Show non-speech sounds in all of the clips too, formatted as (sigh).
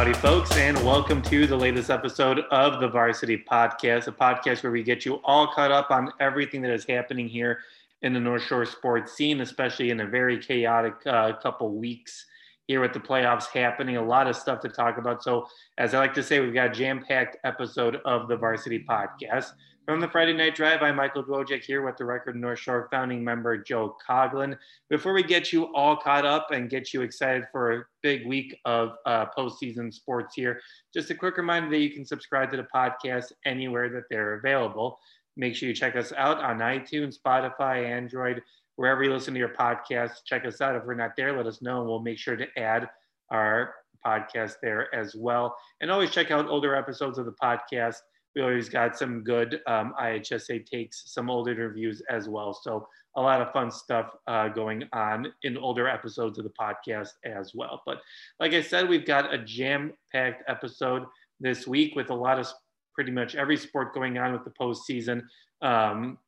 Howdy, folks, and welcome to the latest episode of the Varsity Podcast, a podcast where we get you all caught up on everything that is happening here in the North Shore sports scene, especially in a very chaotic uh, couple weeks here with the playoffs happening. A lot of stuff to talk about. So, as I like to say, we've got a jam packed episode of the Varsity Podcast. From the Friday Night Drive, I'm Michael Dwojek here with the Record North Shore founding member Joe Coglin. Before we get you all caught up and get you excited for a big week of uh, postseason sports here, just a quick reminder that you can subscribe to the podcast anywhere that they're available. Make sure you check us out on iTunes, Spotify, Android, wherever you listen to your podcast. Check us out. If we're not there, let us know and we'll make sure to add our podcast there as well. And always check out older episodes of the podcast we always got some good um, IHSA takes, some old interviews as well. So a lot of fun stuff uh, going on in older episodes of the podcast as well. But like I said, we've got a jam-packed episode this week with a lot of pretty much every sport going on with the postseason. Um,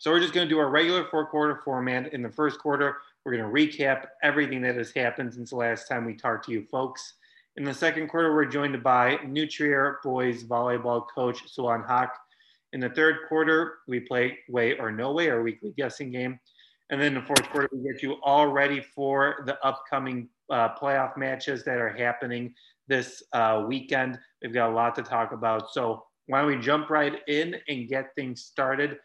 so we're just going to do our regular four-quarter format. In the first quarter, we're going to recap everything that has happened since the last time we talked to you folks. In the second quarter, we're joined by New Trier boys volleyball coach Suan Haq. In the third quarter, we play way or no way, our weekly guessing game. And then the fourth quarter, we get you all ready for the upcoming uh, playoff matches that are happening this uh, weekend. We've got a lot to talk about. So why don't we jump right in and get things started?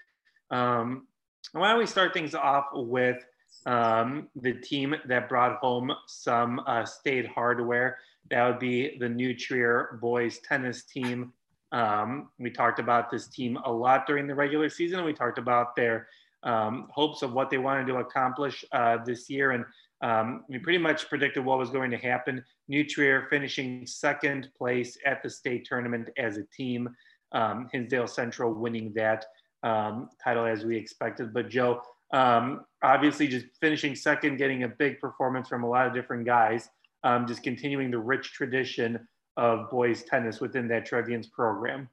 Um, why don't we start things off with um, the team that brought home some uh, state hardware? That would be the New Trier boys tennis team. Um, we talked about this team a lot during the regular season. And we talked about their um, hopes of what they wanted to accomplish uh, this year. And um, we pretty much predicted what was going to happen. New Trier finishing second place at the state tournament as a team. Um, Hinsdale Central winning that um, title as we expected. But Joe, um, obviously just finishing second, getting a big performance from a lot of different guys um, just continuing the rich tradition of boys tennis within that Trevians program.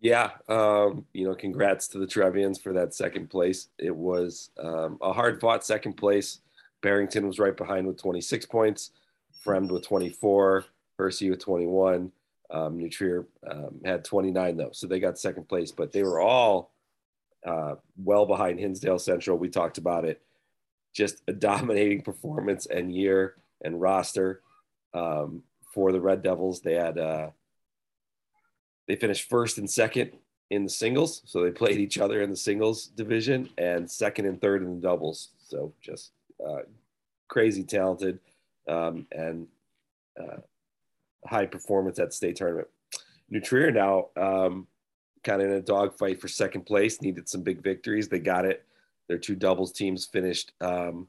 Yeah, um, you know, congrats to the Trevians for that second place. It was um, a hard fought second place. Barrington was right behind with 26 points, Fremd with 24, Hersey with 21. Um, New Trier um, had 29 though, so they got second place, but they were all uh, well behind Hinsdale Central. We talked about it just a dominating performance and year and roster um, for the Red Devils. They had uh, they finished first and second in the singles, so they played each other in the singles division, and second and third in the doubles. So just uh, crazy talented um, and uh, high performance at the state tournament. New Trier now um, kind of in a dogfight for second place, needed some big victories. They got it their two doubles teams finished. Um,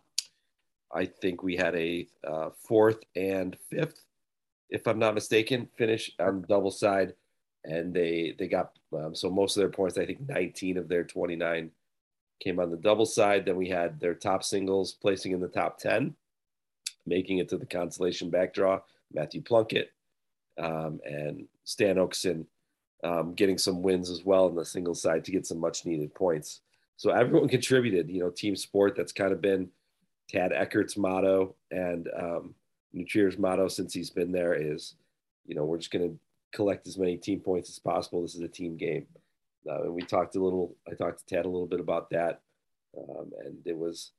I think we had a uh, fourth and fifth, if I'm not mistaken, finish on the double side, and they they got um, so most of their points. I think 19 of their 29 came on the double side. Then we had their top singles placing in the top 10, making it to the consolation backdraw. Matthew Plunkett um, and Stan Oakson um, getting some wins as well on the single side to get some much needed points. So everyone (laughs) contributed. You know, team sport. That's kind of been Tad Eckert's motto, and um, New Trier's motto since he's been there is, you know, we're just going to collect as many team points as possible. This is a team game. Uh, and we talked a little. I talked to Tad a little bit about that, um, and it was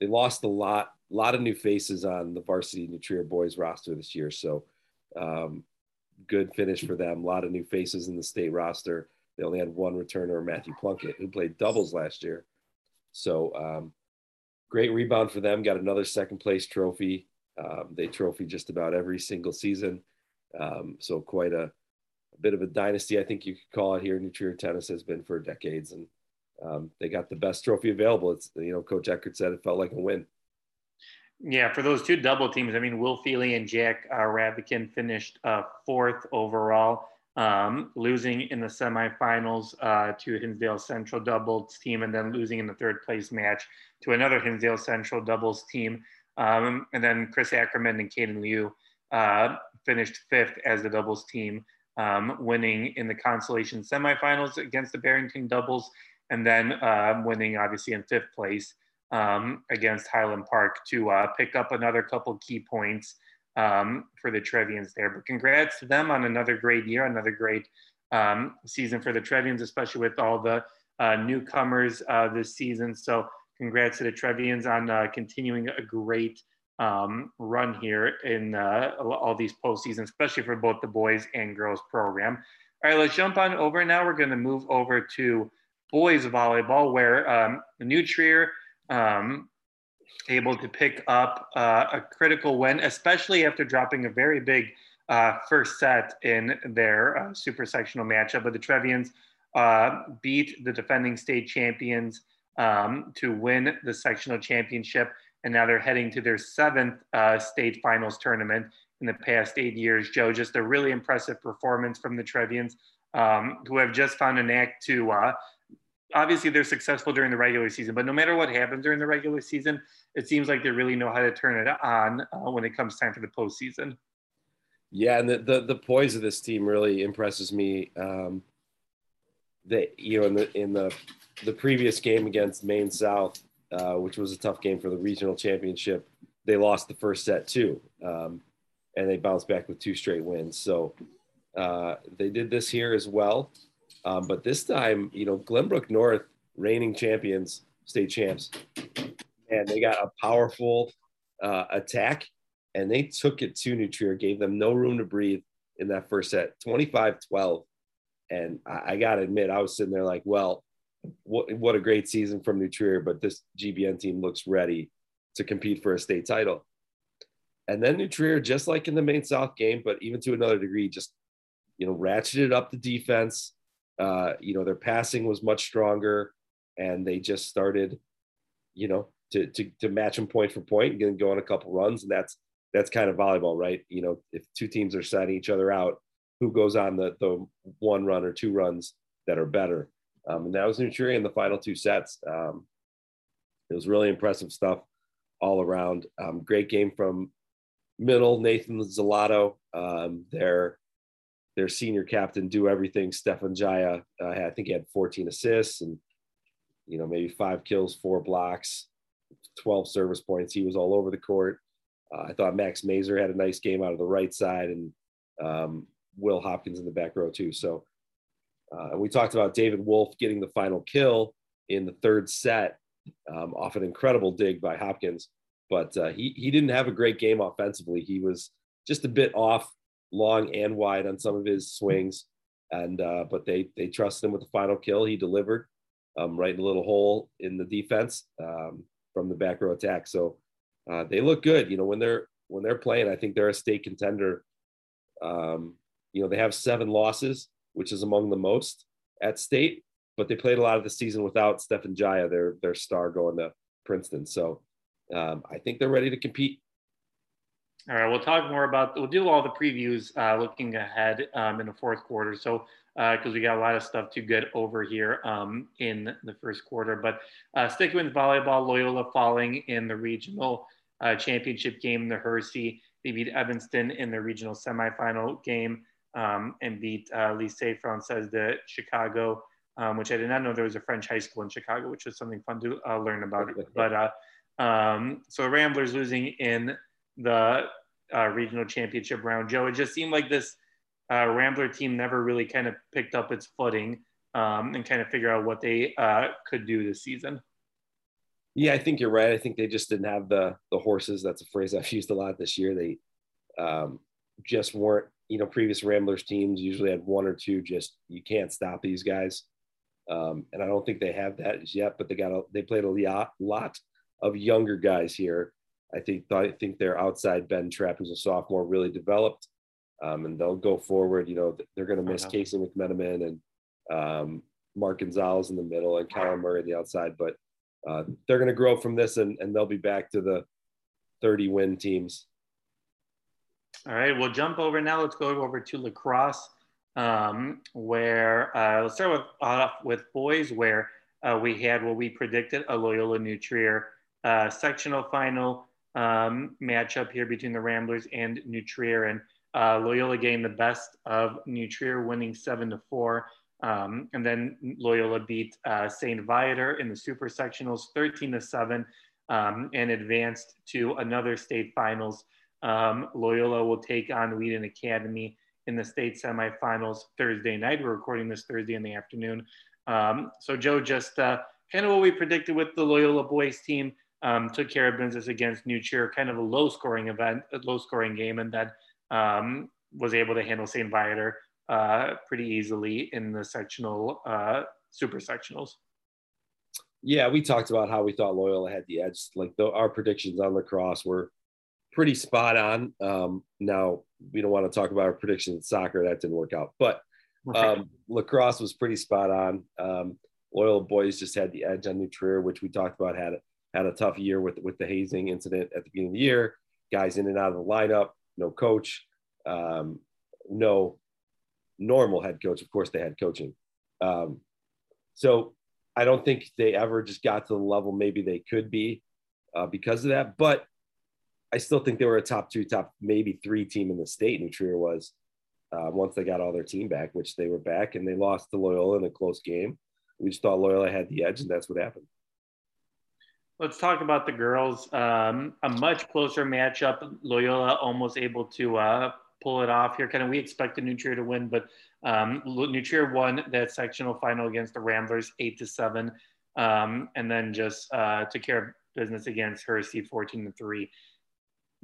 they lost a lot, a lot of new faces on the varsity New Trier boys roster this year. So um, good finish for them. A lot of new faces in the state roster. They only had one returner, Matthew Plunkett, who played doubles last year. So um, great rebound for them. Got another second place trophy. Um, they trophy just about every single season. Um, so quite a, a, bit of a dynasty, I think you could call it here. New Trier tennis has been for decades, and um, they got the best trophy available. It's you know, Coach Eckert said it felt like a win. Yeah, for those two double teams, I mean, Will Feely and Jack uh, Ravikin finished uh, fourth overall um, losing in the semifinals uh, to Hinsdale Central doubles team, and then losing in the third place match to another Hinsdale Central doubles team. Um, and then Chris Ackerman and Caden Liu uh, finished fifth as the doubles team, um, winning in the consolation semifinals against the Barrington doubles, and then uh, winning obviously in fifth place um, against Highland Park to uh, pick up another couple key points um, for the Trevians there. But congrats to them on another great year, another great um, season for the Trevians, especially with all the uh, newcomers uh, this season. So congrats to the Trevians on uh, continuing a great um, run here in uh, all these postseasons, especially for both the boys and girls program. All right, let's jump on over now. We're going to move over to boys volleyball, where um, the New Trier um, able to pick up uh, a critical win, especially after dropping a very big uh, first set in their uh, super sectional matchup. But the Trevians uh, beat the defending state champions um, to win the sectional championship. And now they're heading to their seventh uh, state finals tournament in the past eight years. Joe, just a really impressive performance from the Trevians, um, who have just found an act to. Obviously, they're successful during the regular season, but no matter what happens during the regular season, it seems like they really know how to turn it on uh, when it comes time for the postseason. Yeah, and the, the, the poise of this team really impresses me. Um, they, you know, in the in the the previous game against Maine South, uh, which was a tough game for the regional championship, they lost the first set too, um, and they bounced back with two straight wins. So uh, they did this here as well, um, but this time, you know, Glenbrook North, reigning champions, state champs, and they got a powerful uh, attack and they took it to New Trier, gave them no room to breathe in that first set, 25 12. And I, I got to admit, I was sitting there like, well, what, what a great season from New Trier, but this GBN team looks ready to compete for a state title. And then New Trier, just like in the Maine South game, but even to another degree, just, you know, ratcheted up the defense. Uh, you know, their passing was much stronger and they just started, you know, to, to, to match them point for point and go on a couple runs. And that's, that's kind of volleyball, right? You know, if two teams are setting each other out, who goes on the, the one run or two runs that are better? Um, and that was New in the final two sets. Um, it was really impressive stuff all around. Um, great game from middle Nathan Zalato, um, their their senior captain, do everything. Stefan Jaya, uh, I think he had 14 assists and you know maybe five kills, four blocks, 12 service points. He was all over the court. Uh, I thought Max Mazer had a nice game out of the right side, and um, Will Hopkins in the back row too. So uh, we talked about David Wolf getting the final kill in the third set um, off an incredible dig by Hopkins, but uh, he he didn't have a great game offensively. He was just a bit off, long and wide on some of his swings, and uh, but they they trusted him with the final kill. He delivered um, right in a little hole in the defense um, from the back row attack. So uh, they look good. You know, when they're when they're playing, I think they're a state contender. Um, you know, they have seven losses, which is among the most at state, but they played a lot of the season without Stefan Jaya, their their star going to Princeton. So um, I think they're ready to compete. All right, we'll talk more about. We'll do all the previews uh, looking ahead um, in the fourth quarter. So because uh, we got a lot of stuff to get over here um, in the first quarter. But uh, sticking with volleyball, Loyola falling in the regional uh, championship game the Hersey. They beat Evanston in the regional semifinal game um, and beat uh, Lycée Français de Chicago, um, which I did not know there was a French high school in Chicago, which was something fun to uh, learn about. But uh, um, so Ramblers losing in the uh, regional championship round. Joe, it just seemed like this uh, Rambler team never really kind of picked up its footing um, and kind of figure out what they uh, could do this season. Yeah, I think you're right. I think they just didn't have the the horses. That's a phrase I've (laughs) used a lot this year. They um, just weren't. You know, previous Ramblers teams usually had one or two. Just you can't stop these guys, um, and I don't think they have that as yet. But they got a, they played a lot, lot of younger guys here. I think I think their outside Ben Trapp, who's a sophomore, really developed, um, and they'll go forward. You know, they're going to miss uh-huh. Casey McMenamin and um, Mark Gonzalez in the middle and Kyler Murray on the outside, but uh, they're going to grow from this and, and they'll be back to the 30 win teams. All right, we'll jump over now. Let's go over to lacrosse, um, where uh, let's start with off with boys, where uh, we had what we predicted a Loyola New Trier uh, sectional final um, matchup here between the Ramblers and New Trier, and uh, Loyola gained the best of New Trier, winning seven to four. Um, and then Loyola beat uh, St. Viator in the super sectionals 13 to 7 um, and advanced to another state finals Um, Loyola will take on Wheaton Academy in the state semifinals Thursday night. We're recording this Thursday in the afternoon. Um, so, Joe, just uh, kind of what we predicted with the Loyola boys team. Um, took care of business against New Trier, kind of a low scoring event, a low scoring game, and then um, was able to handle St. Viator uh, pretty easily in the sectional, uh, super sectionals. Yeah, we talked about how we thought Loyola had the edge. Like the, our predictions on lacrosse were pretty spot on. Um, now we don't want to talk about our predictions in soccer; that didn't work out. But um, lacrosse was pretty spot on. Um, Loyola boys just had the edge on New Trier, which we talked about had had a tough year with with the hazing incident at the beginning of the year. Guys in and out of the lineup, no coach, um, no normal head coach. Of course, they had coaching. Um, so I don't think they ever just got to the level maybe they could be uh, because of that. But I still think they were a top two, top maybe three team in the state. New Trier was uh, once they got all their team back, which they were back, and they lost to Loyola in a close game. We just thought Loyola had the edge, and that's what happened. Let's talk about the girls. Um, a much closer matchup. Loyola almost able to uh, pull it off here. Kind of we expected New Trier to win, but um, New Trier won that sectional final against the Ramblers, eight to seven, um, and then just uh, took care of business against Hersey, fourteen to three.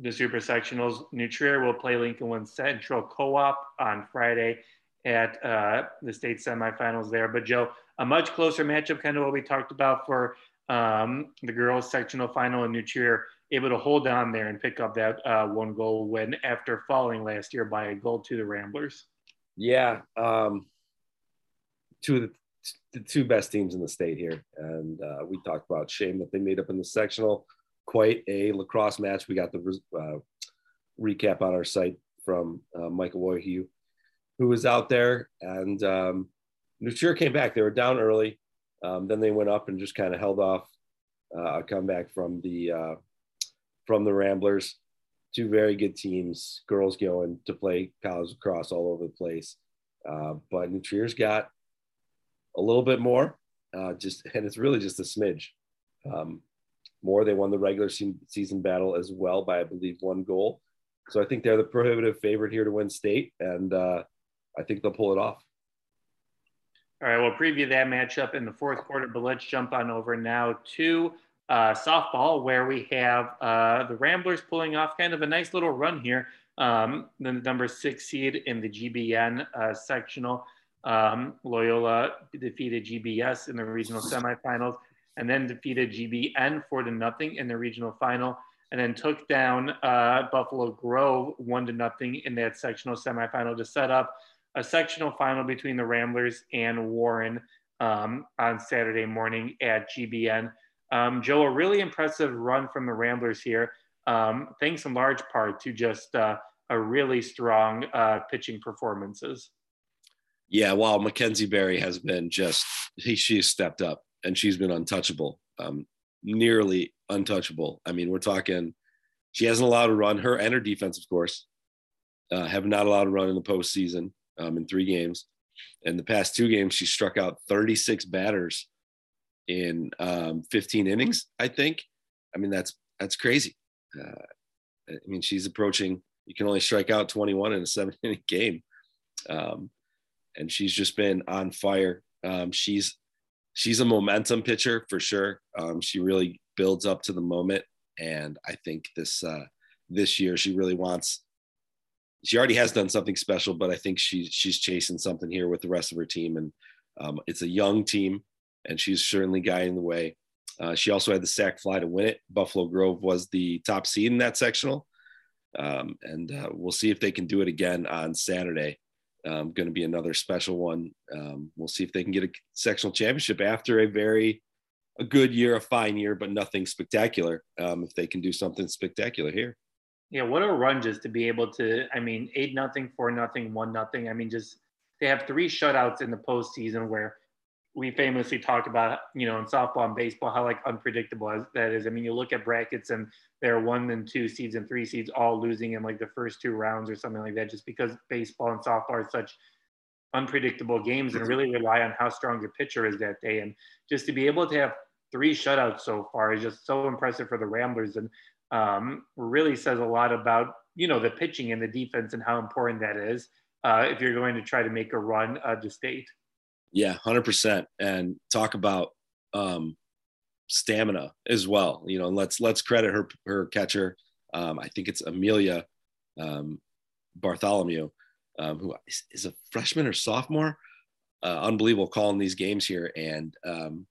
The super sectionals, New Trier will play Lincoln-Way Central Co-op on Friday at uh, the state semifinals there. But Joe, a much closer matchup, kind of what we talked about for um, the girls sectional final in Trier, able to hold on there and pick up that uh, one goal win after falling last year by a goal to the Ramblers. Yeah, um, two of the, the, two best teams in the state here, and uh, we talked about shame that they made up in the sectional. Quite a lacrosse match. We got the uh, recap on our site from uh, Michael Woyhue, who was out there, and um, New Trier came back. They were down early um, then they went up and just kind of held off uh, a comeback from the uh, from the Ramblers. Two very good teams, girls going to play college lacrosse all over the place. Uh, but New Trier's got a little bit more, uh, just and it's really just a smidge um, more. They won the regular season battle as well by I believe one goal. So I think they're the prohibitive favorite here to win state, and uh, I think they'll pull it off. All right, we'll preview that matchup in the fourth quarter, but let's jump on over now to uh, softball, where we have uh, the Ramblers pulling off kind of a nice little run here. Um, the number six seed in the GBN uh, sectional. Um, Loyola defeated GBS in the regional semifinals and then defeated GBN four to nothing in the regional final and then took down uh, Buffalo Grove one to nothing in that sectional semifinal to set up a sectional final between the Ramblers and Warren um, on Saturday morning at GBN. Um, Joe, a really impressive run from the Ramblers here, um, thanks in large part to just uh, a really strong uh, pitching performances. Yeah, well, Mackenzie Barry has been just he she's stepped up and she's been untouchable, um, nearly untouchable. I mean, we're talking she hasn't allowed a run. Her and her defense, of course, uh, have not allowed a run in the postseason um, in three games. And the past two games, she struck out 36 batters in um, 15 innings. I think. I mean, that's that's crazy. Uh, I mean, she's approaching. You can only strike out 21 in a seven (laughs) inning game, um, and she's just been on fire. Um, she's she's a momentum pitcher for sure. Um, she really builds up to the moment, and I think this uh, this year she really wants she already has done something special, but I think she's she's chasing something here with the rest of her team, and um, it's a young team, and she's certainly guiding the way. Uh, she also had the sac fly to win it. Buffalo Grove was the top seed in that sectional, um, and uh, we'll see if they can do it again on Saturday. Um, going to be another special one. Um, we'll see if they can get a sectional championship after a very a good year, a fine year, but nothing spectacular. Um, if they can do something spectacular here. Yeah, what a run just to be able to. I mean, eight nothing, four nothing, one nothing. I mean, just they have three shutouts in the postseason where we famously talk about, you know, in softball and baseball how like unpredictable that is. I mean, you look at brackets and there are one and two seeds and three seeds all losing in like the first two rounds or something like that, just because baseball and softball are such unpredictable games and really rely on how strong your pitcher is that day. And just to be able to have three shutouts so far is just so impressive for the Ramblers. And um, really says a lot about you know, the pitching and the defense and how important that is uh, if you're going to try to make a run uh, to state. Yeah, hundred percent. And talk about um, stamina as well. You know, let's let's credit her her catcher. Um, I think it's Amelia um, Bartholomew, um, who is, is, a freshman or sophomore. Uh, unbelievable calling these games here, and um,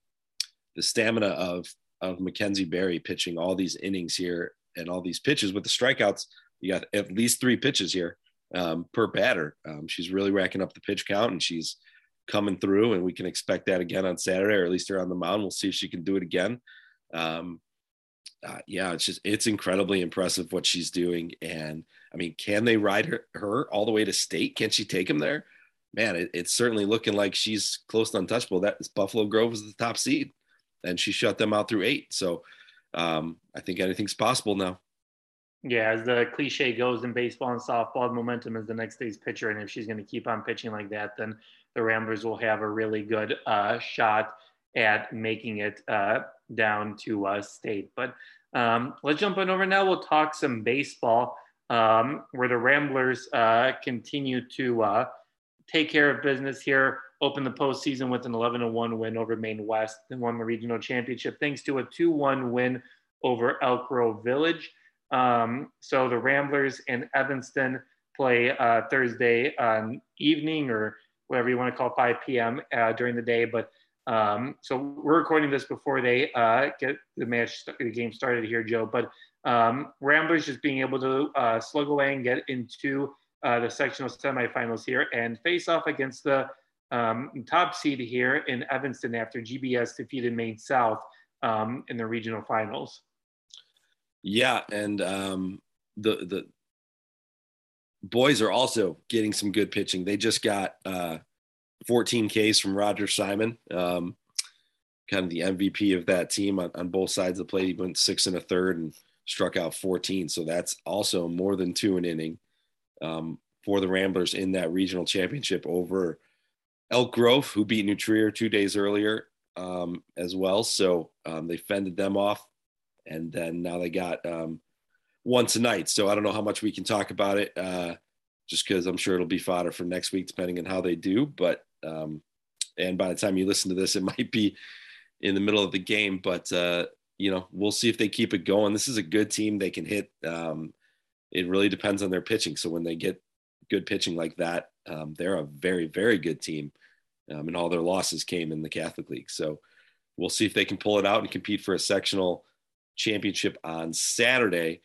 the stamina of of Mackenzie Barry pitching all these innings here and all these pitches with the strikeouts. You got at least three pitches here um, per batter. Um, she's really racking up the pitch count, and she's coming through, and we can expect that again on Saturday, or at least her on the mound. We'll see if she can do it again. Um, uh, yeah, it's just it's incredibly impressive what she's doing, and I mean, can they ride her, her all the way to state? Can she take them there? Man, it, it's certainly looking like she's close to untouchable. That Buffalo Grove is the top seed, and she shut them out through eight. So um, I think anything's possible now. Yeah, as the cliche goes in baseball and softball, momentum is the next day's pitcher, and if she's going to keep on pitching like that, then the Ramblers will have a really good uh, shot at making it uh, down to uh, state. But um, let's jump on over now. We'll talk some baseball, um, where the Ramblers uh, continue to uh, take care of business here. Open the postseason with an 11 1 win over Maine West and won the regional championship thanks to a 2 1 win over Elk Grove Village. Um, so the Ramblers and Evanston play uh, Thursday um, evening or whatever you want to call 5 p.m. Uh, during the day. But um, so we're recording this before they uh, get the match, the game started here, Joe. But um, Ramblers just being able to uh, slug away and get into uh, the sectional semifinals here and face off against the um, top seed here in Evanston after GBS defeated Maine South um, in the regional finals. Yeah, and um, the the boys are also getting some good pitching. They just got uh, 14 Ks from Roger Simon, um, kind of the MVP of that team on, on both sides of the plate. He went six and a third and struck out 14, so that's also more than two an inning um, for the Ramblers in that regional championship over Elk Grove, who beat New two days earlier um, as well. So um, they fended them off and then now they got um, one tonight. So I don't know how much we can talk about it, uh, just because I'm sure it'll be fodder for next week, depending on how they do. But um, and by the time you listen to this, it (laughs) might be in the middle of the game. But uh, you know, we'll see if they keep it going. This is a good team; they can hit. Um, it really depends on their pitching. So when they get good pitching like that, um, they're a very, very good team. Um, and all their losses came in the Catholic League. So we'll see if they can pull it out and compete for a sectional championship on Saturday,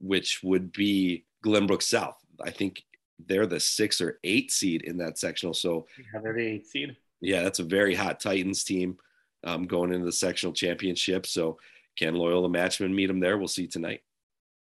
which would be Glenbrook South. I think they're the six or eight seed in that sectional. So yeah, they're the eight seed. Yeah, that's a very hot Titans team um, going into the sectional championship. So can Loyola Matchman meet them there? We'll see tonight.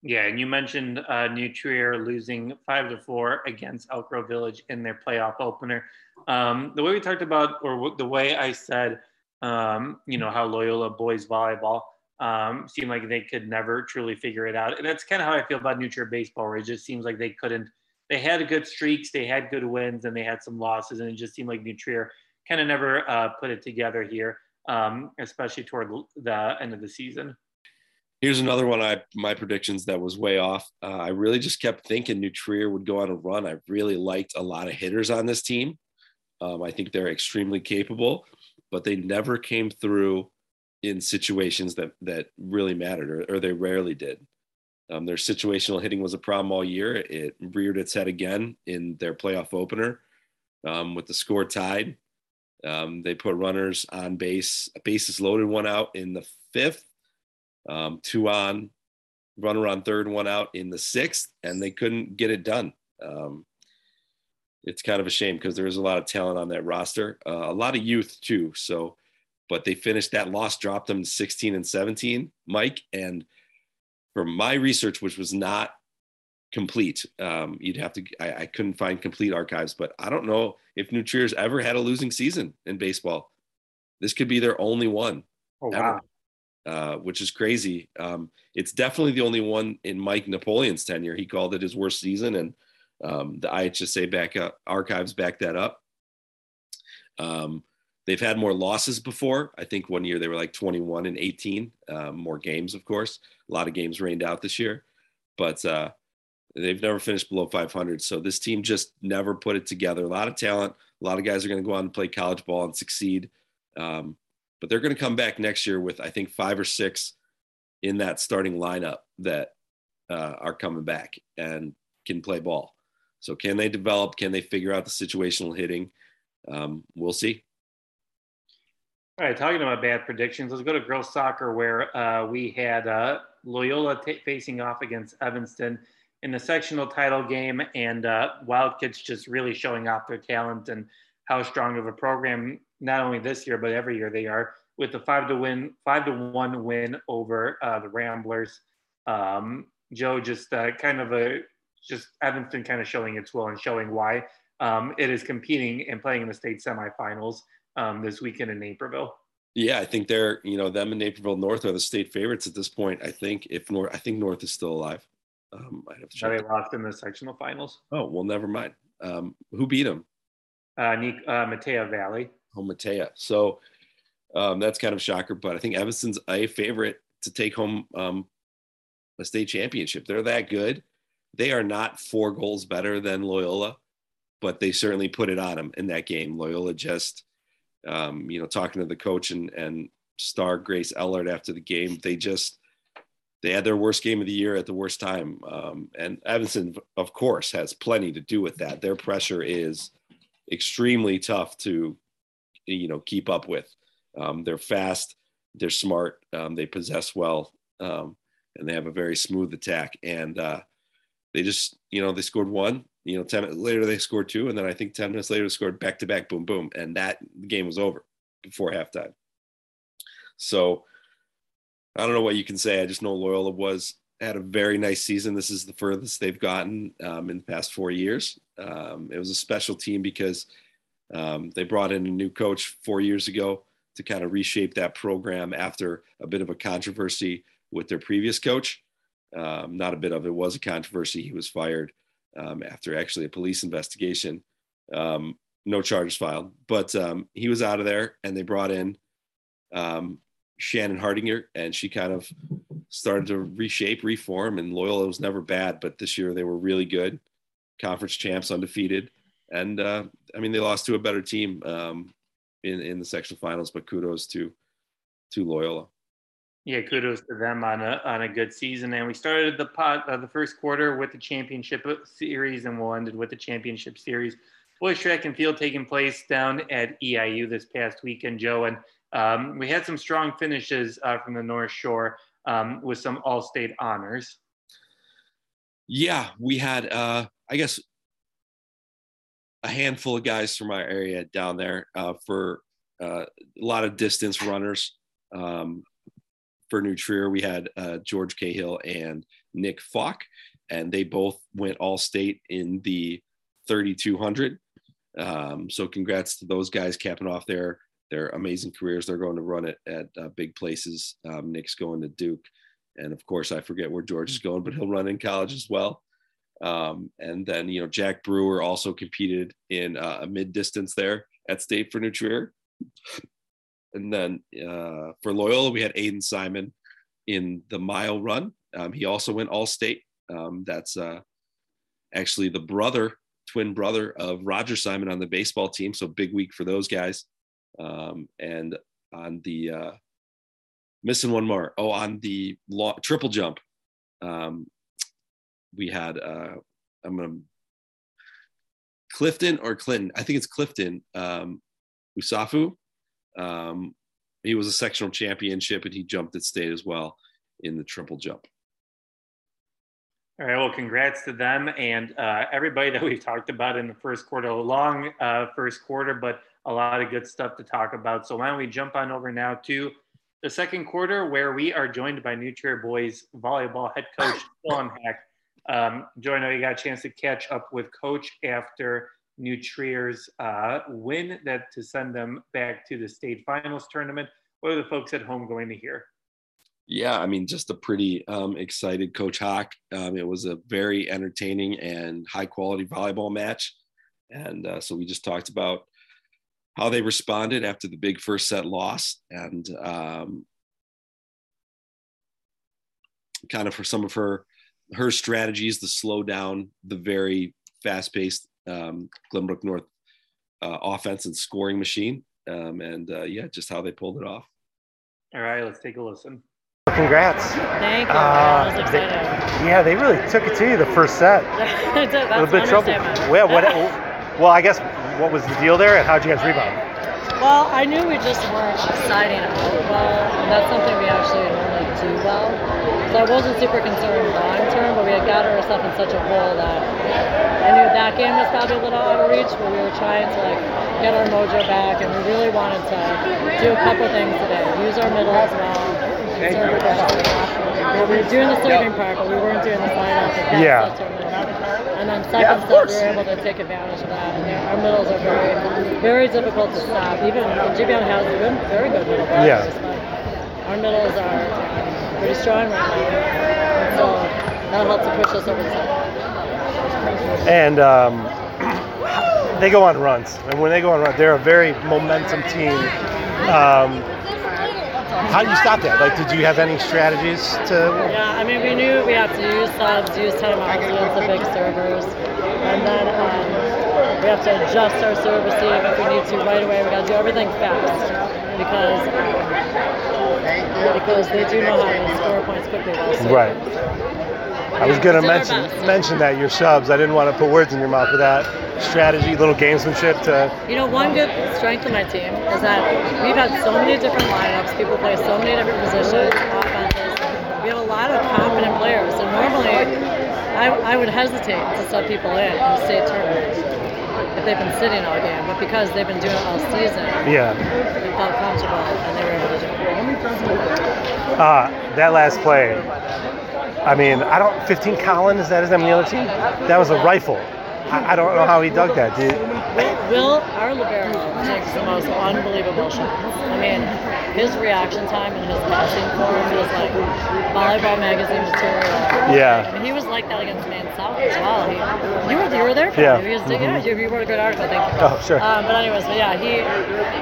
Yeah, and you mentioned uh, New Trier losing five to four against Elk Grove Village in their playoff opener. Um, the way we talked about, or the way I said, um, you know, how Loyola boys volleyball um, seemed like they could never truly figure it out. And that's kind of how I feel about New Trier baseball, where it just seems like they couldn't. They had good streaks, they had good wins, and they had some losses, and it just seemed like New Trier kind of never uh, put it together here, um, especially toward the end of the season. Here's another one. I my predictions that was way off. Uh, I really just kept thinking New Trier would go on a run. I really liked a lot of hitters on this team. Um, I think they're extremely capable, but they never came through in situations that that really mattered, or, or they rarely did. Um, their situational hitting was a problem all year. It reared its head again in their playoff opener um, with the score tied. Um, they put runners on base, bases loaded, one out in the fifth, um, two on, runner on third, one out in the sixth, and they couldn't get it done. Um, it's kind of a shame because there's a lot of talent on that roster, uh, a lot of youth too. So but they finished that loss, dropped them 16 and 17, Mike. And for my research, which was not complete, um, you'd have to, I, I, couldn't find complete archives, but I don't know if New Trier's ever had a losing season in baseball. This could be their only one. Oh, wow. Uh, which is crazy. Um, it's definitely the only one in Mike Napoleon's tenure. He called it his worst season, and um, the IHSA back up, archives back that up. Um, They've had more losses before. I think one year they were like 21 and 18, um, more games, of course. A lot of games rained out this year, but uh, They've never finished below 500. So this team just never put it together. A lot of talent. A lot of guys are going to go on and play college ball and succeed. Um, but they're going to come back next year with, I think, five or six in that starting lineup that uh, are coming back and can play ball. So can they develop? Can they figure out the situational hitting? Um, we'll see. All right, talking about bad predictions, let's go to girls soccer where uh, we had uh, Loyola t- facing off against Evanston in the sectional title game, and uh, Wildcats just really showing off their talent and how strong of a program not only this year but every year they are with the five to win five to one win over uh, the Ramblers. Um, Joe just uh, kind of a just Evanston kind of showing its will and showing why um, it is competing and playing in the state semifinals um, this weekend in Naperville. Yeah, I think they're you know them and Naperville North are the state favorites at this point. I think if North, I think North is still alive. Um, I have to check. Are they lost in the sectional finals? Oh well, never mind. Um, who beat them? Uh, Nick, uh, Metea Valley. Metea. So um, that's kind of a shocker, but I think Evanston's a favorite to take home um, a state championship. They're that good. They are not four goals better than Loyola, but they certainly put it on them in that game. Loyola just, um, you know, talking to the coach and and star Grace Ellard after the game, they just they had their worst game of the year at the worst time. Um, and Evanston, of course, has plenty to do with that. Their pressure is extremely tough to, you know, keep up with. Um, they're fast, they're smart, um, they possess well, um, and they have a very smooth attack. And uh, they just, you know, they scored one. You know, ten minutes later they scored two, and then I think ten minutes later they scored back to back, boom, boom, and that the game was over before halftime. So I don't know what you can say. I just know Loyola was had a very nice season. This is the furthest they've gotten um, in the past four years. Um, it was a special team because um, they brought in a new coach four years ago to kind of reshape that program after a bit of a controversy with their previous coach. Um, not a bit of it was a controversy. He was fired um, after actually a police investigation. Um, no charges filed, but he was out of there, and they brought in Shannon Hardinger, and she kind of started to reshape, reform. And Loyola was never bad, but this year they were really good, conference champs, undefeated, and uh, I mean they lost to a better team um, in in the sectional finals. But kudos to to Loyola. Yeah, kudos to them on a on a good season. And we started the pot uh, the first quarter with the championship series, and we'll end it with the championship series. Boys track and field taking place down at EIU this past weekend, Joe, and um, we had some strong finishes uh, from the North Shore um, with some All-State honors. Yeah, we had, uh, I guess, a handful of guys from our area down there uh, for uh, a lot of distance runners. Um, for New Trier, we had uh, George Cahill and Nick Falk, and they both went All-State in the 3200. Um, so congrats to those guys capping off their they're amazing careers. They're going to run it at uh, big places. Um, Nick's going to Duke, and of course, I forget where George is going, but he'll run in college as well. Um, and then you know Jack Brewer also competed in uh, a mid distance there at State for New Trier. And then uh, for Loyola, we had Aiden Simon in the mile run. Um, he also went all state. Um, that's uh, actually the brother, twin brother of Roger Simon on the baseball team. So big week for those guys. Um, and on the uh, missing one more. Oh, on the long, triple jump, um, we had uh, I'm gonna Clifton or Clinton. I think it's Clifton. Um, Usafu. Um, he was a sectional championship and he jumped at state as well in the triple jump. All right. Well, congrats to them and uh, everybody that we've talked about in the first quarter. A long uh, first quarter, but a lot of good stuff to talk about. So why don't we jump on over now to the second quarter, where we are joined by New Trier Boys volleyball head coach Dylan Hack. Um, Joe, I know you got a chance to catch up with Coach after New Trier's uh, win that to send them back to the state finals tournament. What are the folks at home going to hear? Yeah, I mean, just a pretty um, excited Coach Hawk. Um, it was a very entertaining and high quality volleyball match. And uh, so we just talked about how they responded after the big first set loss and um, kind of for some of her her strategy is to slow down the very fast-paced um, Glenbrook North uh, offense and scoring machine. Um, and uh, yeah, just how they pulled it off. All right, let's take a listen. Congrats. Thank you. Uh, I was. They, yeah, they really took it to you the first set. (laughs) That's a little bit trouble. Well, what, well, I guess what was the deal there and how'd you guys rebound? Well, I knew we just weren't siding out well. That's something we actually normally do well. So I wasn't super concerned long term, but we had gotten ourselves in such a hole that I knew that game was probably a little out of reach, but we were trying to like get our mojo back, and we really wanted to do a couple things today. Use our middle as well. Serve well, we were doing the serving part, but we weren't doing the side out. Yeah. And then second yeah, set, we were able to take advantage of that. And our middles are very, very difficult to stop. Even GBN has a good, very good middle players, yeah. but our middles are right now. And so that helps to push us over the top. And um, (clears throat) they go on runs, and when they go on runs, they're a very momentum team. Um, how do you stop that? Like, did you have any strategies to? Yeah, I mean, we knew we had to use subs, use timeouts against the big servers, and then um, we have to adjust our serve receive if we need to right away. We got to do everything fast because because they do know how to score points quickly. Right. I was going to mention mention that your subs. I didn't want to put words in your mouth, but that strategy, little gamesmanship to. You know, one good strength of my team is that we've had so many different lineups. People play so many different positions, offenses. We have a lot of confident players, and normally I, I would hesitate to sub people in in state tournament if they've been sitting all game, but because they've been doing it all season, yeah, they felt comfortable and they were able to do it. Uh, that last play, I mean, I don't. 15 Collins, is that his name on the other team? That was a rifle. I, I don't know how he dug that, dude. Will, our libero takes the most unbelievable shots. I mean, his reaction time and his passing form is like volleyball magazine material. Yeah. I mean, he was like that against Maine South as well. He, you were you were there for yeah. him. He was, mm-hmm. yeah, you, you wrote a good article, thank you. Oh, sure. Um, but anyways, but yeah, he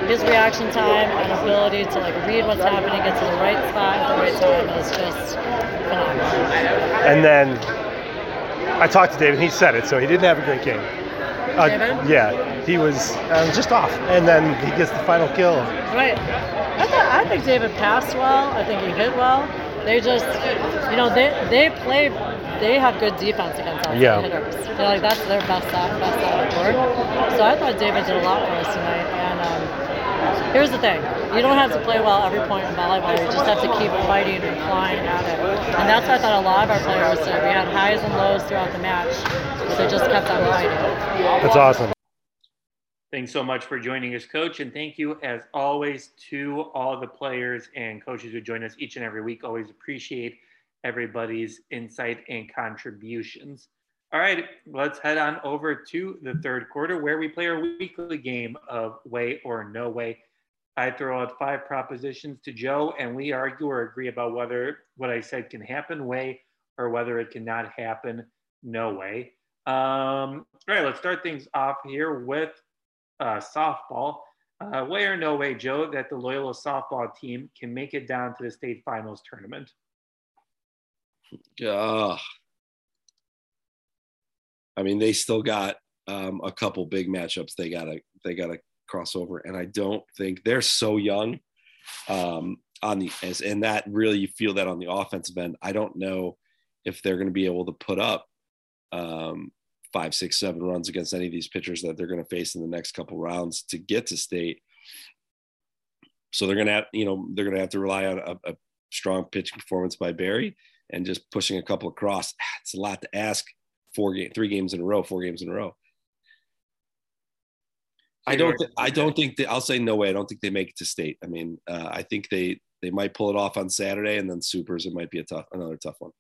his reaction time and ability to like read what's happening, get to the right spot at the right time is just phenomenal. And then I talked to David, and he said it, so he didn't have a great game. Uh, yeah, he was um, just off, and then he gets the final kill. Right. I, thought, I think David passed well. I think he hit well. They just, you know, they they play, they have good defense against outside yeah. hitters. They're like that's their best side, best side of the court. So I thought David did a lot for us tonight, and um, here's the thing you don't have to play well every point in volleyball. You just have to keep fighting and flying at it. And that's what I thought a lot of our players did. We had highs and lows throughout the match, but they just kept on fighting. That's awesome. Thanks so much for joining us, Coach. And thank you, as always, to all the players and coaches who join us each and every week. Always appreciate everybody's insight and contributions. All right, let's head on over to the third quarter where we play our weekly game of way or no way. I throw out five propositions to Joe, and we argue or agree about whether what I said can happen way or whether it cannot happen no way. Um, all right, let's start things off here with uh, softball. Uh, way or no way, Joe, that the Loyola softball team can make it down to the state finals tournament? Uh, I mean, they still got um, a couple big matchups they gotta they gotta crossover, and I don't think they're so young um, on the as and that really you feel that on the offensive end. I don't know if they're going to be able to put up um, five, six, seven runs against any of these pitchers that they're going to face in the next couple rounds to get to state. So they're going to have, you know, they're going to have to rely on a, a strong pitch performance by Barry and just pushing a couple across. It's a lot to ask. Four game, three games in a row, four games in a row. I don't. Th- I don't think that. I'll say no way. I don't think they make it to state. I mean, uh, I think they they might pull it off on Saturday, and then supers. It might be a tough, another tough one.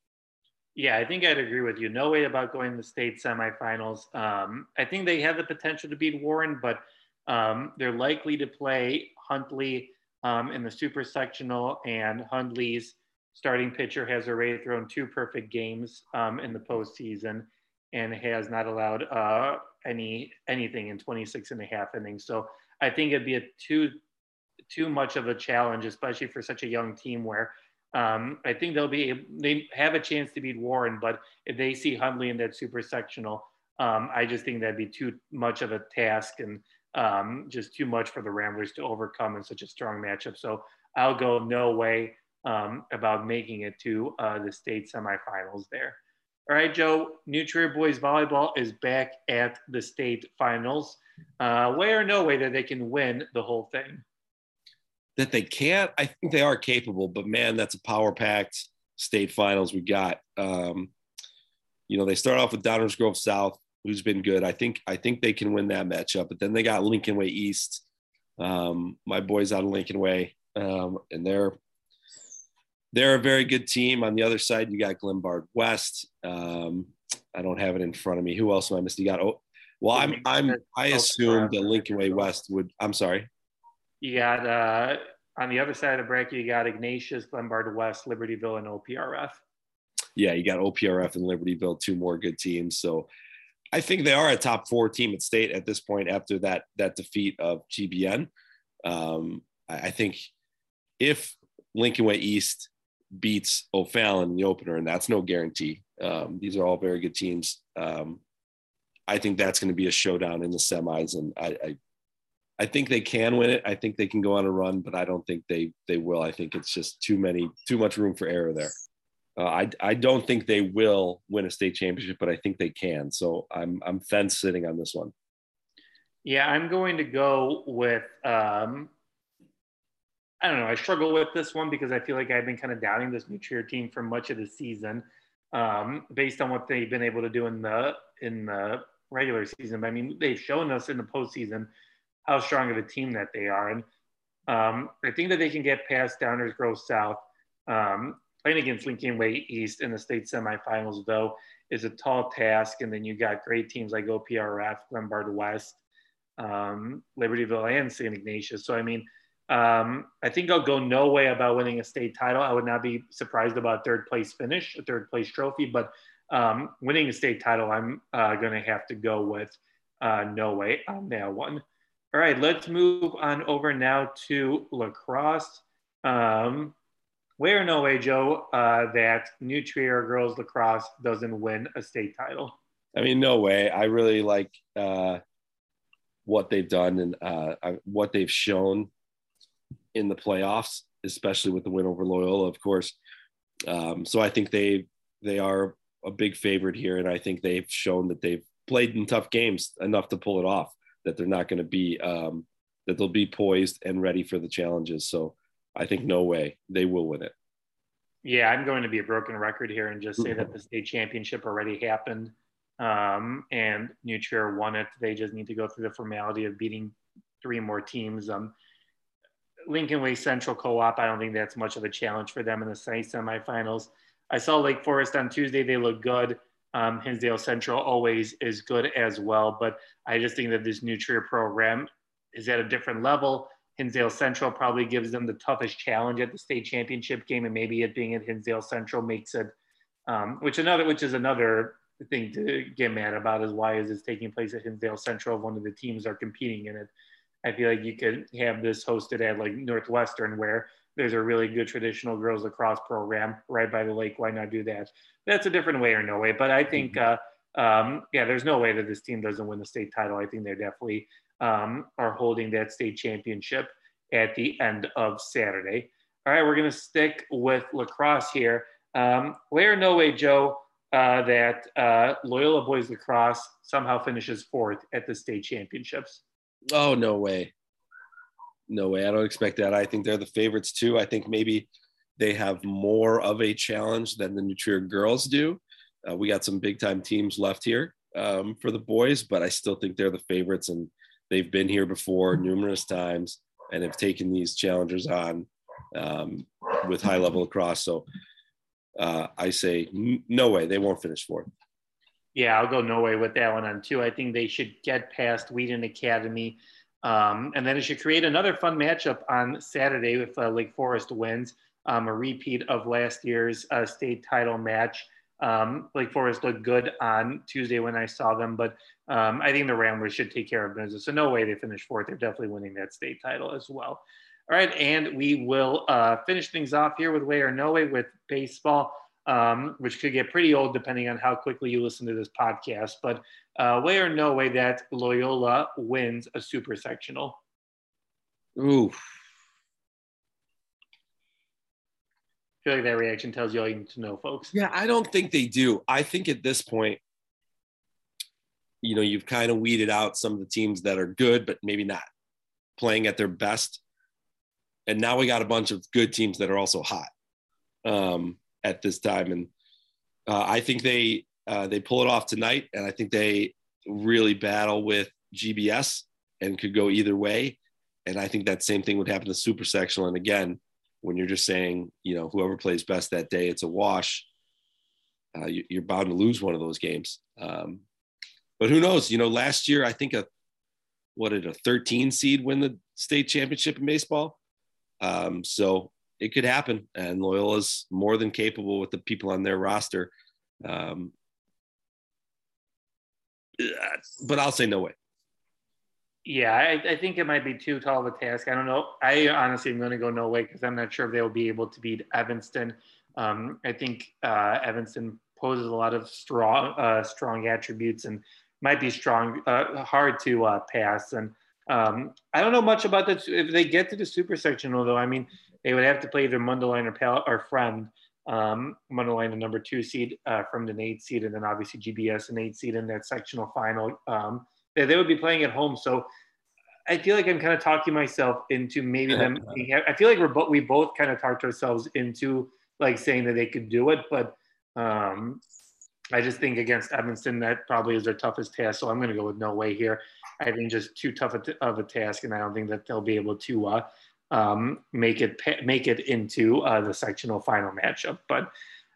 Yeah, I think I'd agree with you. No way about going to the state semifinals. Um, I think they have the potential to beat Warren, but um, they're likely to play Huntley um, in the super sectional, and Huntley's starting pitcher has already thrown two perfect games um, in the postseason and has not allowed uh, any anything in 26 and a half innings. So I think it'd be a too too much of a challenge, especially for such a young team where Um, I think they'll be they have a chance to beat Warren, but if they see Huntley in that super sectional, um, I just think that'd be too much of a task and um, just too much for the Ramblers to overcome in such a strong matchup. So I'll go no way um, about making it to uh, the state semifinals there. All right, Joe, New Trier boys volleyball is back at the state finals. Uh, way or no way that they can win the whole thing? That they can't, I think they are capable, but man, that's a power packed state finals we got. Um, you know, they start off with Downers Grove South, who's been good. I think I think they can win that matchup. But then they got Lincoln-Way East. Um, my boys out of Lincoln Way, um, and they're they're a very good team. On the other side, you got Glenbard West. Um, I don't have it in front of me. Who else am I missing? You got oh, well, I'm I'm I assumed that Lincoln-Way West would. I'm sorry. You got uh, on the other side of the bracket, you got Ignatius, Glenbard West, Libertyville, and OPRF. Yeah, you got OPRF and Libertyville, two more good teams. So I think they are a top four team at state at this point after that that defeat of GBN. Um, I, I think if Lincoln-Way East beats O'Fallon in the opener, and that's no guarantee. Um, these are all very good teams. Um, I think that's going to be a showdown in the semis, and I, I, I think they can win it. I think they can go on a run, but I don't think they they will. I think it's just too many, too much room for error there. Uh, I I don't think they will win a state championship, but I think they can. So I'm I'm fence sitting on this one. Yeah, I'm going to go with. Um, I don't know. I struggle with this one because I feel like I've been kind of doubting this New Trier team for much of the season, um, based on what they've been able to do in the in the regular season. But I mean, they've shown us in the postseason how strong of a team that they are, and um, I think that they can get past Downers Grove South. Um, playing against Lincoln-Way East in the state semifinals, though, is a tall task. And then you got great teams like OPRF, Glenbard West, um, Libertyville, and St. Ignatius. So, I mean, um, I think I'll go no way about winning a state title. I would not be surprised about third place finish, a third place trophy, but um, winning a state title, I'm uh, going to have to go with uh, no way on that one. All right, let's move on over now to lacrosse. Um, way or no way, Joe, uh, that New Trier girls lacrosse doesn't win a state title? I mean, no way. I really like uh, what they've done and uh, what they've shown in the playoffs, especially with the win over Loyola, of course. Um, so I think they they are a big favorite here, and I think they've shown that they've played in tough games enough to pull it off. That they're not going to be um, that they'll be poised and ready for the challenges. So I think no way they will win it. Yeah, I'm going to be a broken record here and just say that (laughs) the state championship already happened um, and New Trier won it. They just need to go through the formality of beating three more teams. Um, Lincoln-Way Central Co-op, I don't think that's much of a challenge for them in the semifinals. I saw Lake Forest on Tuesday. They look good. Um, Hinsdale Central always is good as well. But I just think that this New Trier program is at a different level. Hinsdale Central probably gives them the toughest challenge at the state championship game, and maybe it being at Hinsdale Central makes it, um, which another, which is another thing to get mad about is why is this taking place at Hinsdale Central? If one of the teams are competing in it. I feel like you could have this hosted at like Northwestern, where there's a really good traditional girls lacrosse program right by the lake. Why not do that? That's a different way or no way. But I think, mm-hmm. uh, um, yeah, there's no way that this team doesn't win the state title. I think they're definitely um, are holding that state championship at the end of Saturday. All right, we're going to stick with lacrosse here. Um, way or no way, Joe, uh, that uh, Loyola Boys Lacrosse somehow finishes fourth at the state championships? Oh, no way. No way. I don't expect that. I think they're the favorites too. I think maybe they have more of a challenge than the New Trier girls do. Uh, we got some big time teams left here um, for the boys, but I still think they're the favorites. And they've been here before numerous times and have taken these challengers on um, with high level lacrosse. So uh, I say no way they won't finish fourth. Yeah, I'll go no way with that one on two. I think they should get past Wheaton Academy. Um, and then it should create another fun matchup on Saturday if uh, Lake Forest wins, um, a repeat of last year's uh, state title match. Um, Lake Forest looked good on Tuesday when I saw them, but um, I think the Ramblers should take care of business. So no way they finish fourth. They're definitely winning that state title as well. All right, and we will uh, finish things off here with way or no way with baseball, um, which could get pretty old depending on how quickly you listen to this podcast. But uh, way or no way that Loyola wins a super sectional. Ooh. I feel like that reaction tells you all you need to know, folks. Yeah, I don't think they do. I think at this point, you know, you've kind of weeded out some of the teams that are good, but maybe not playing at their best. And now we got a bunch of good teams that are also hot um, at this time. And uh, I think they uh, they pull it off tonight, and I think they really battle with GBS and could go either way. And I think that same thing would happen to Super Sectional. And again, when you're just saying, you know, whoever plays best that day, it's a wash. Uh, you, are bound to lose one of those games. Um, but who knows? You know, last year I think a what did a 13 seed win the state championship in baseball. Um, so it could happen, and Loyola's more than capable with the people on their roster. Um, but I'll say no way. Yeah, I, I, think it might be too tall of a task. I don't know. I honestly am going to go no way because I'm not sure if they'll be able to beat Evanston. Um, I think uh, Evanston poses a lot of strong, uh, strong attributes and might be strong, uh, hard to uh, pass. And um, I don't know much about that. If they get to the super sectional, though, I mean, they would have to play either Mundelein or, Pal- or Fremd. Um, Mundelein, the number two seed, uh, from an eight seed, and then obviously GBS, an eight seed in that sectional final. Um, they, they would be playing at home. So I feel like I'm kind of talking myself into maybe them. (laughs) I feel like we're both we both kind of talked ourselves into like saying that they could do it, but um, I just think against Evanston that probably is their toughest task. So I'm going to go with no way here. I think just too tough of a task, and I don't think that they'll be able to uh, um, make it make it into uh, the sectional final matchup. But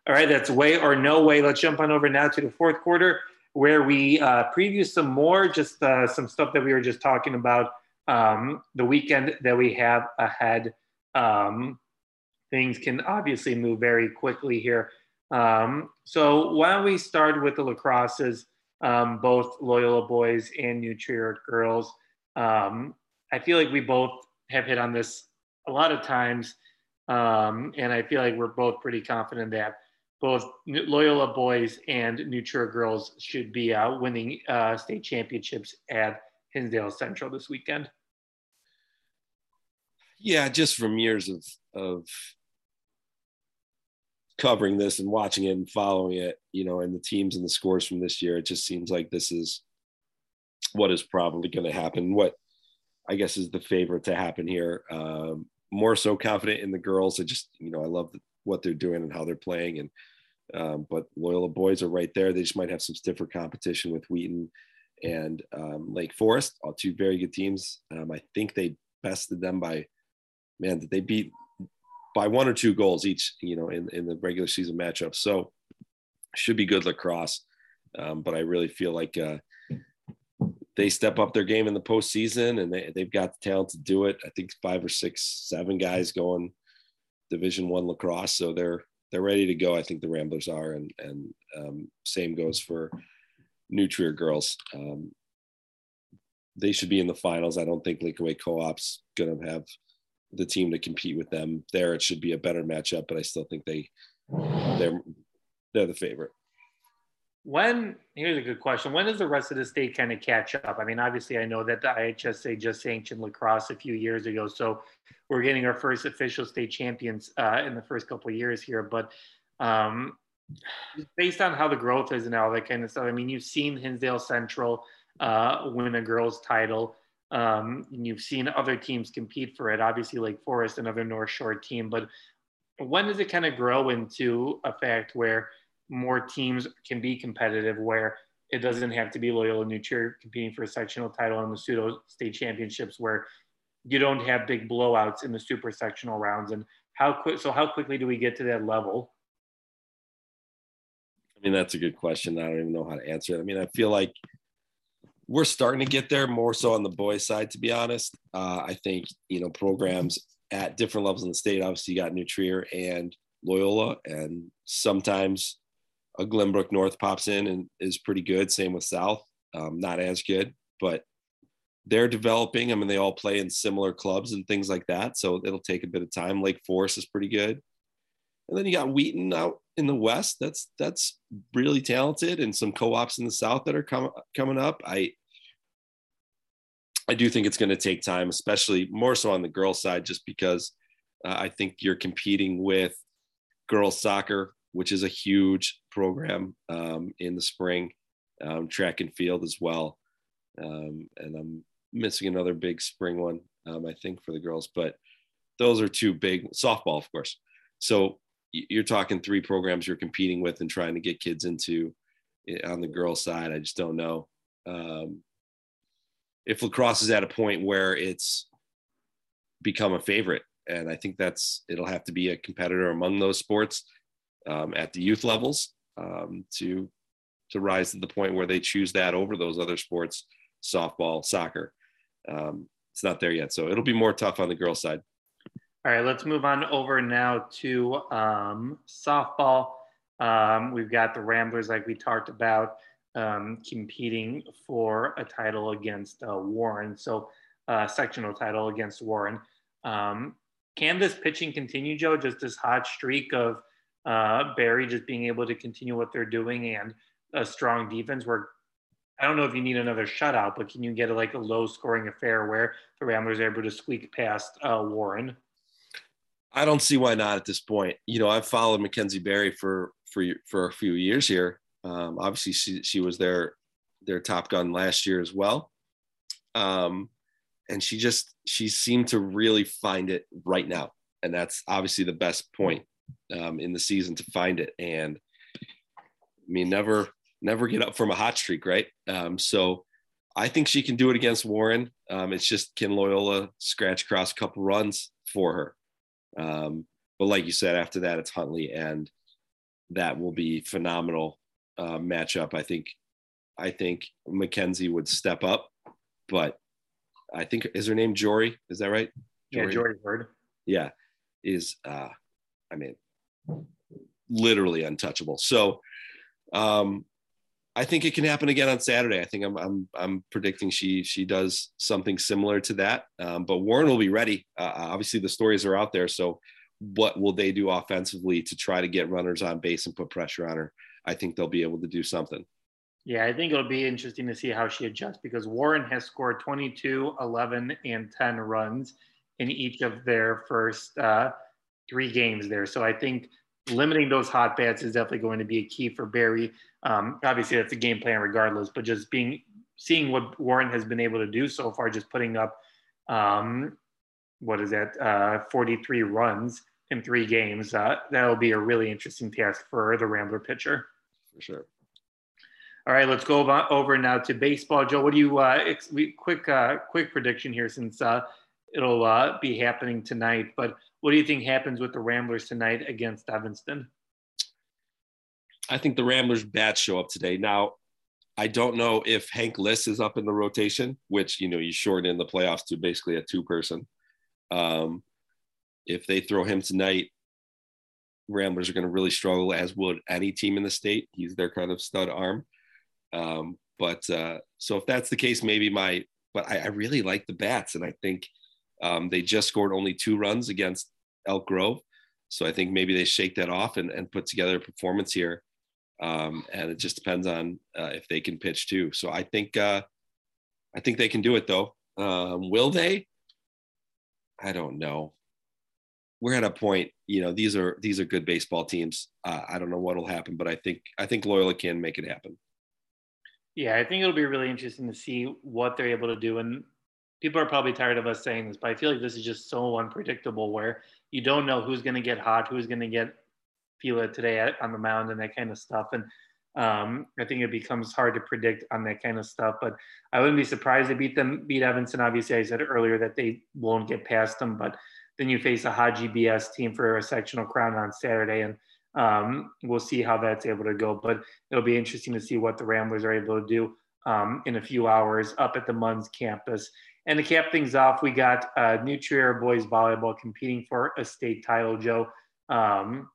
all right, that's way or no way. Let's jump on over now to the fourth quarter where we uh, preview some more, just uh, some stuff that we were just talking about um, the weekend that we have ahead. Um, things can obviously move very quickly here. Um, so why don't we start with the lacrosses, um, both Loyola boys and New Trier girls. Um, I feel like we both have hit on this a lot of times, um, and I feel like we're both pretty confident that both Loyola boys and Trier girls should be uh, winning uh, state championships at Hinsdale Central this weekend. Yeah, just from years of of covering this and watching it and following it, you know, and the teams and the scores from this year, it just seems like this is what is probably going to happen. What I guess is the favorite to happen here. Um, more so confident in the girls. I just, you know, I love what they're doing and how they're playing. And um, but Loyola boys are right there. They just might have some stiffer competition with Wheaton and um, Lake Forest, all two very good teams. Um, I think they bested them by man, did they beat by one or two goals each, you know, in, in the regular season matchup. So should be good lacrosse. Um, but I really feel like uh, they step up their game in the postseason and they, they've got the talent to do it. I think five or six, seven guys going division one lacrosse. So they're, they're ready to go. I think the Ramblers are, and and um, same goes for New Trier girls. Um, they should be in the finals. I don't think Lakeway Co-op's going to have the team to compete with them there. It should be a better matchup, but I still think they they're they're the favorite. When here's a good question: When does the rest of the state kind of catch up? I mean, obviously, I know that the IHSA just sanctioned lacrosse a few years ago, so we're getting our first official state champions uh, in the first couple of years here. But um, based on how the growth is and all that kind of stuff, I mean, you've seen Hinsdale Central uh, win a girls' title. Um, and you've seen other teams compete for it. Obviously, lake Forest, another North Shore team. But when does it kind of grow into a fact where more teams can be competitive where it doesn't have to be Loyola New Trier competing for a sectional title in the pseudo state championships where you don't have big blowouts in the super sectional rounds. And how quick, so how quickly do we get to that level? I mean, that's a good question. I don't even know how to answer it. I mean, I feel like we're starting to get there more so on the boys side, to be honest. Uh, I think, you know, programs at different levels in the state, obviously you got New Trier and Loyola, and sometimes a Glenbrook North pops in and is pretty good. Same with South, um, not as good, but they're developing. I mean, they all play in similar clubs and things like that. So it'll take a bit of time. Lake Forest is pretty good. And then you got Wheaton out in the West. That's that's really talented, and some co-ops in the South that are com- coming up. I I do think it's going to take time, especially more so on the girls' side, just because uh, I think you're competing with girls soccer, which is a huge program um, in the spring, um, track and field as well. Um, and I'm missing another big spring one, um, I think, for the girls. But those are two big softball, of course. So you're talking three programs you're competing with and trying to get kids into eh, on the girls' side. I just don't know um, if lacrosse is at a point where it's become a favorite. And I think that's it'll have to be a competitor among those sports um, at the youth levels um, to to rise to the point where they choose that over those other sports, softball, soccer. Um, it's not there yet, so it'll be more tough on the girls' side. All right, let's move on over now to um, softball. Um, we've got the Ramblers, like we talked about, um, competing for a title against uh, Warren. So, uh, sectional title against Warren. Can this pitching continue, Joe? Just this hot streak of uh, Barry just being able to continue what they're doing and a strong defense where I don't know if you need another shutout, but can you get a, like a low scoring affair where the Ramblers are able to squeak past uh, Warren? I don't see why not at this point. You know, I've followed Mackenzie Barry for for for a few years here. Um, obviously, she she was their their top gun last year as well, um, and she just she seemed to really find it right now, and that's obviously the best point um, in the season to find it. And I mean, never never get up from a hot streak, right? Um, so I think she can do it against Warren. Um, it's just can Loyola scratch across a couple runs for her. Um, but like you said, after that, it's Huntley, and that will be phenomenal uh, matchup. I think, I think Mackenzie would step up, but I think is her name Jory? Is that right? Jory? Yeah, Jory Bird. Yeah, is uh, I mean, literally untouchable. So, um, I think it can happen again on Saturday. I think I'm I'm I'm predicting she she does something similar to that. Um, but Warren will be ready. Uh, obviously, the stories are out there. So, what will they do offensively to try to get runners on base and put pressure on her? I think they'll be able to do something. Yeah, I think it'll be interesting to see how she adjusts because Warren has scored 22, 11, and 10 runs in each of their first uh, three games there. So I think limiting those hot bats is definitely going to be a key for Barry. Um, obviously, that's a game plan regardless, but just being seeing what Warren has been able to do so far, just putting up um, what is that, uh, 43 runs in three games. Uh, that'll be a really interesting task for the Rambler pitcher. For sure. All right, let's go over now to baseball. Joe, what do you uh, ex- quick uh, quick prediction here since uh, it'll uh, be happening tonight. But what do you think happens with the Ramblers tonight against Evanston? I think the Ramblers bats show up today. Now, I don't know if Hank Liss is up in the rotation, which you know you shorten in the playoffs to basically a two person. Um, if they throw him tonight, Ramblers are going to really struggle, as would any team in the state. He's their kind of stud arm. Um, but uh, so if that's the case, maybe my. But I, I really like the bats, and I think um, they just scored only two runs against Elk Grove. So I think maybe they shake that off and, and put together a performance here. Um, and it just depends on uh, if they can pitch too. So I think uh, I think they can do it though. Um, will they? I don't know. We're at a point, you know, these are these are good baseball teams. Uh, I don't know what will happen, but I think I think Loyola can make it happen. Yeah, I think it'll be really interesting to see what they're able to do. And people are probably tired of us saying this, but I feel like this is just so unpredictable where you don't know who's going to get hot, who's going to get feel it today on the mound and that kind of stuff. And um, I think it becomes hard to predict on that kind of stuff. But I wouldn't be surprised to beat them, beat Evanston. Obviously, I said earlier that they won't get past them, but then you face a Haji BS team for a sectional crown on Saturday, and um, we'll see how that's able to go. But it'll be interesting to see what the Ramblers are able to do um, in a few hours up at the Munns campus. And to cap things off, we got uh, New Trier boys volleyball competing for a state title. Joe, um,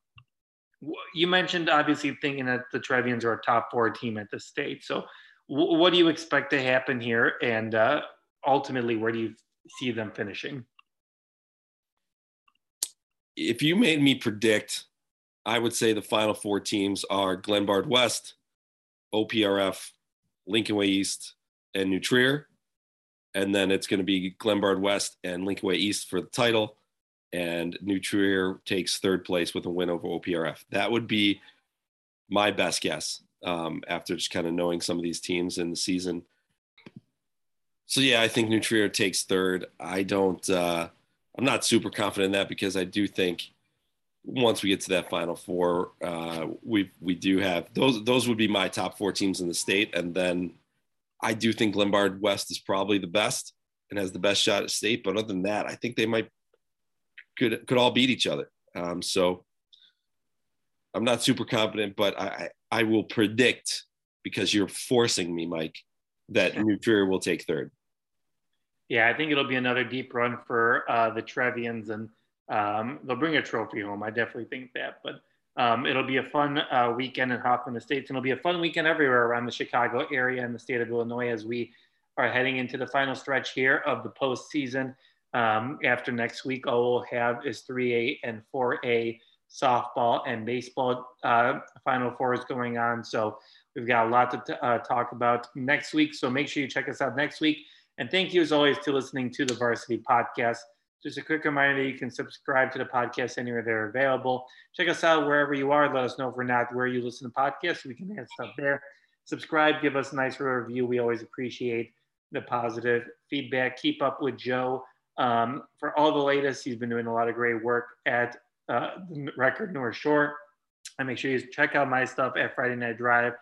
you mentioned obviously thinking that the Trevians are a top four team at the state. So, w- what do you expect to happen here? And uh, ultimately, where do you see them finishing? If you made me predict, I would say the final four teams are Glenbard West, OPRF, Lincoln-Way East, and New Trier. And then it's going to be Glenbard West and Lincoln-Way East for the title. And New Trier takes third place with a win over OPRF. That would be my best guess um, after just kind of knowing some of these teams in the season. So yeah, I think New Trier takes third. I don't. Uh, I'm not super confident in that because I do think once we get to that final four, uh, we we do have those. Those would be my top four teams in the state, and then I do think Glenbard West is probably the best and has the best shot at state. But other than that, I think they might could could all beat each other. Um, so I'm not super confident, but I I will predict because you're forcing me, Mike, that New Trier will take third. Yeah, I think it'll be another deep run for uh, the Trevians, and um, they'll bring a trophy home. I definitely think that, but um, it'll be a fun uh, weekend in Hoffman Estates, and it'll be a fun weekend everywhere around the Chicago area and the state of Illinois as we are heading into the final stretch here of the postseason. Um, after next week, all we'll have is 3A and 4A softball and baseball uh, Final Fours going on. So we've got a lot to t- uh, talk about next week. So make sure you check us out next week. And thank you, as always, to listening to the Varsity Podcast. Just a quick reminder you can subscribe to the podcast anywhere they're available. Check us out wherever you are. Let us know if we're not where you listen to podcasts. We can add stuff there. Subscribe, give us a nice review. We always appreciate the positive feedback. Keep up with Joe um, for all the latest. He's been doing a lot of great work at uh, the record North Shore. And make sure you check out my stuff at Friday Night Drive.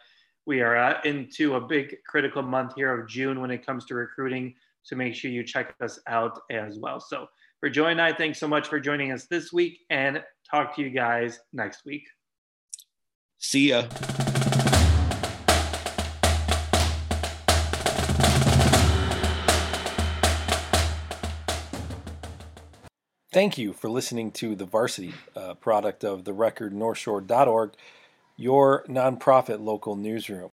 We are uh, into a big critical month here of June when it comes to recruiting. So make sure you check us out as well. So for Joy and I, thanks so much for joining us this week and talk to you guys next week. See ya. Thank you for listening to The Varsity, uh, product of the record northshore.org, your nonprofit local newsroom.